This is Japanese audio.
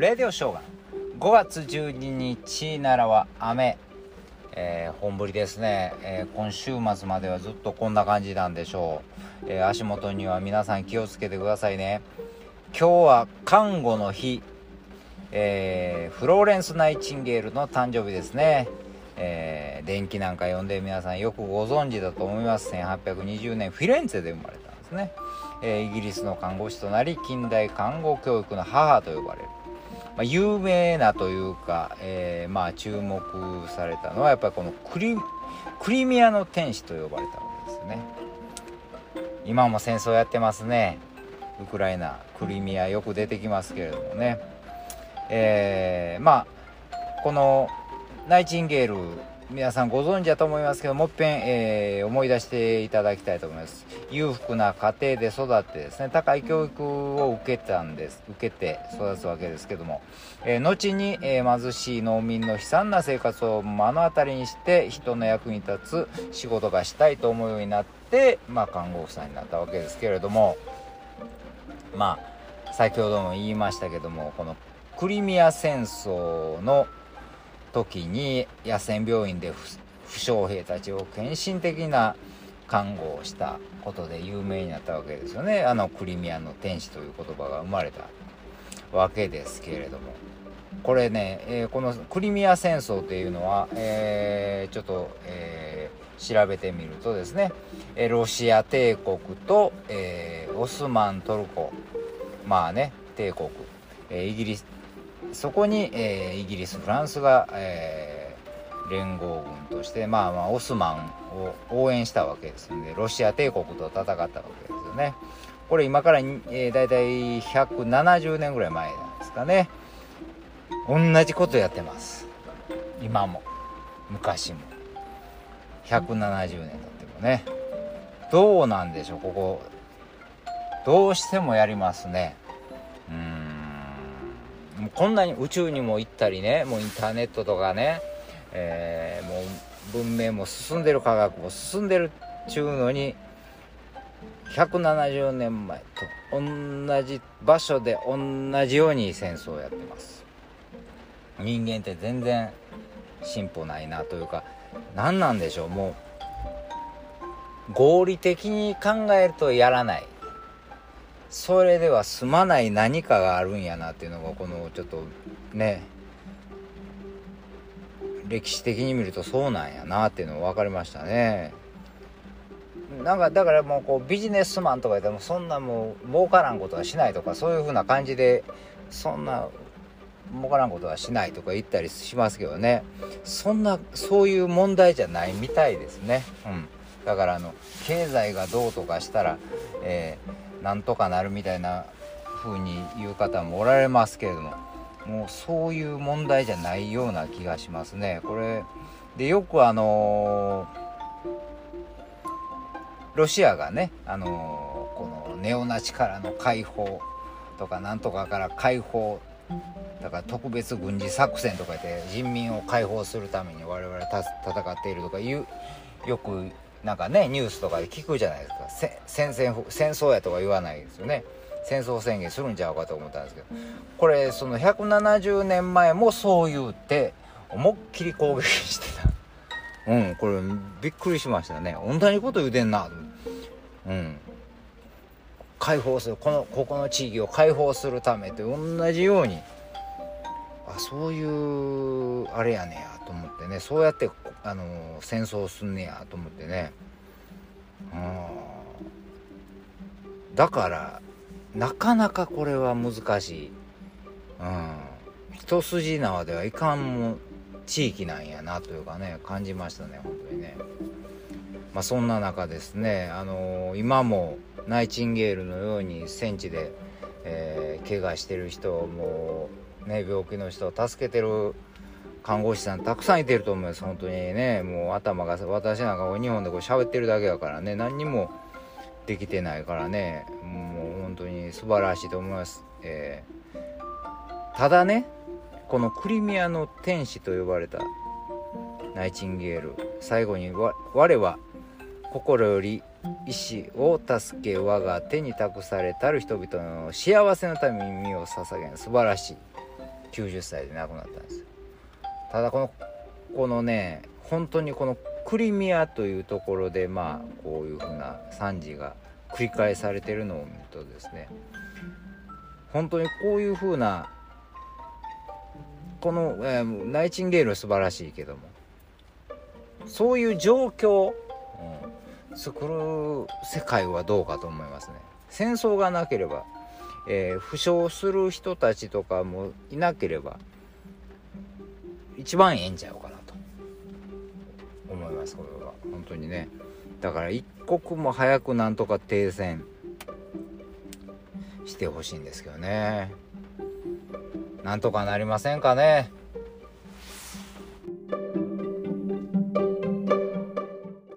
レディオショーガン5月12日奈良は雨、えー、本降りですね、えー、今週末まではずっとこんな感じなんでしょう、えー、足元には皆さん気をつけてくださいね。今日は看護の日、えフローレンス・ナイチンゲールの誕生日ですね。えー、電気なんか読んで皆さんよくご存知だと思います。1820年フィレンツェで生まれたんですね、えー、イギリスの看護師となり近代看護教育の母と呼ばれる、まあ、有名なというか、えー、まあ注目されたのはやっぱりこのクリクリミアの天使と呼ばれたわけですね。今も戦争やってますね。ウクライナクリミアよく出てきますけれどもね。えー、まあこのナイチンゲール皆さんご存知だと思いますけどもっぺん、えー、思い出していただきたいと思います。裕福な家庭で育ってですね高い教育を受けたんです。受けて育つわけですけども、えー、後に、えー、貧しい農民の悲惨な生活を目の当たりにして人の役に立つ仕事がしたいと思うようになって、まあ、看護婦さんになったわけですけれども。まあ先ほども言いましたけどもこのクリミア戦争の時に野戦病院で負傷兵たちを献身的な看護をしたことで有名になったわけですよね。あのクリミアの天使という言葉が生まれたわけですけれども。これね、えー、このクリミア戦争っていうのは、えー、ちょっと、えー、調べてみるとですねロシア帝国と、えオスマントルコ。まあね帝国、えイギリスそこに、えー、イギリスフランスが、えー、連合軍として、まあ、まあオスマンを応援したわけですのでロシア帝国と戦ったわけですよね。これ今から、えー、大体170年ぐらい前なんですかね。同じことやってます。今も。昔も。170年経ってもね。どうなんでしょうここ。どうしてもやりますね。うん。もうこんなに宇宙にも行ったりねもうインターネットとかね、えー、もう文明も進んでる科学も進んでるっちゅうのに170年前と同じ場所で同じように戦争をやってます。人間って全然進歩ないなというか何なんでしょうもう合理的に考えるとやらない。それでは済まない何かがあるんやなっていうのがこのちょっとね歴史的に見るとそうなんやなっていうのが分かりましたね。なんかだからもうこうビジネスマンとか言ってもそんなもう儲からんことはしないとかそういう風な感じでそんな儲からんことはしないとか言ったりしますけどね。そんなそういう問題じゃないみたいですね。うん。だからあの経済がどうとかしたらえーなんとかなるみたいな風に言う方もおられますけれどももうそういう問題じゃないような気がしますね。これでよくあの、ロシアがねあの、このネオナチからの解放とかなんとかから解放だから特別軍事作戦とか言って人民を解放するために我々戦っているとかいうよくなんかねニュースとかで聞くじゃないですか。戦戦戦争やとは言わないですよね。戦争宣言するんちゃうかと思ったんですけど。これその170年前もそう言うて思いっきり攻撃してた。うんこれびっくりしましたね。同じこと言うてんな。うん。解放するこのここの地域を解放するためって同じように。あそういうあれやねやと思ってねそうやってあの戦争すんねやと思ってね。だからなかなかこれは難しい、うん、一筋縄ではいかんも地域なんやなというかね感じましたね本当にね。まあそんな中ですねあのー、今もナイチンゲールのように戦地で、えー、怪我してる人もね病気の人を助けてる看護師さんたくさんいてると思います。本当にね。もう頭が私なんか日本でこう喋ってるだけだからね。何にもできてないからね。もう本当に素晴らしいと思います、えー、ただねこのクリミアの天使と呼ばれたナイチンゲール最後に我は心より意志を助け我が手に託されたる人々の幸せのために身を捧げる素晴らしい。90歳で亡くなったんです。ただこのこのね本当にこのクリミアというところでまあこういうふうな惨事が繰り返されてるのを見るとですね本当にこういうふうなこの、えー、ナイチンゲールは素晴らしいけどもそういう状況、うん、作る世界はどうかと思いますね。戦争がなければ、えー、負傷する人たちとかもいなければ一番ええんちゃうかなと思いますこれは。本当にね。だから一刻も早くなんとか停戦してほしいんですけどね。なんとかなりませんかね。